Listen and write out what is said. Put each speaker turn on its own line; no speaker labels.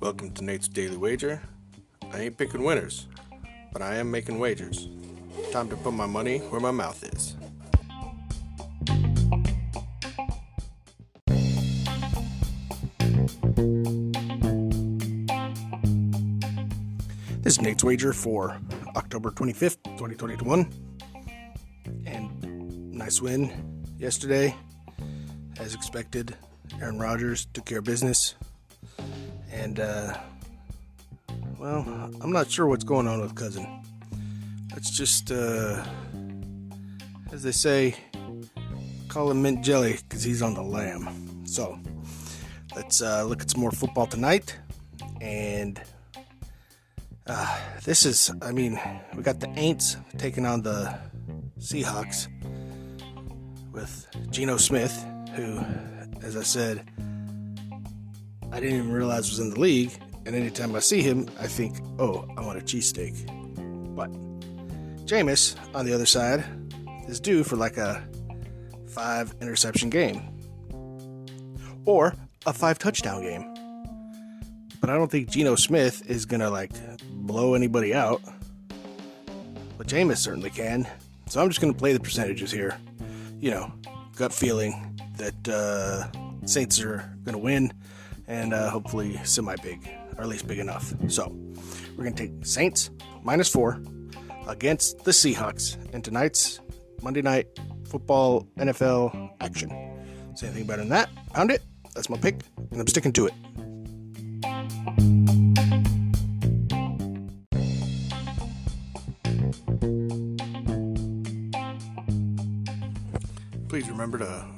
Welcome to Nate's Daily Wager. I ain't picking winners, but I am making wagers. Time to put my money where my mouth is. This is Nate's Wager for October 25th, 2021. And nice win yesterday. As expected, Aaron Rodgers took care of business. And, uh, well, I'm not sure what's going on with Cousin. Let's just, uh, as they say, call him mint jelly because he's on the lamb. So, let's uh, look at some more football tonight. And uh, this is, I mean, we got the Aints taking on the Seahawks with Geno Smith, who, as I said, I didn't even realize was in the league. And anytime I see him, I think, oh, I want a cheesesteak. But Jameis, on the other side, is due for like a five interception game or a five touchdown game. But I don't think Geno Smith is going to like blow anybody out. But Jameis certainly can. So I'm just going to play the percentages here. You know, gut feeling that uh, Saints are going to win and uh, hopefully semi big, or at least big enough. So we're going to take Saints minus four against the Seahawks in tonight's Monday night football NFL action. Say anything better than that? Pound it. That's my pick, and I'm sticking to it. Please remember to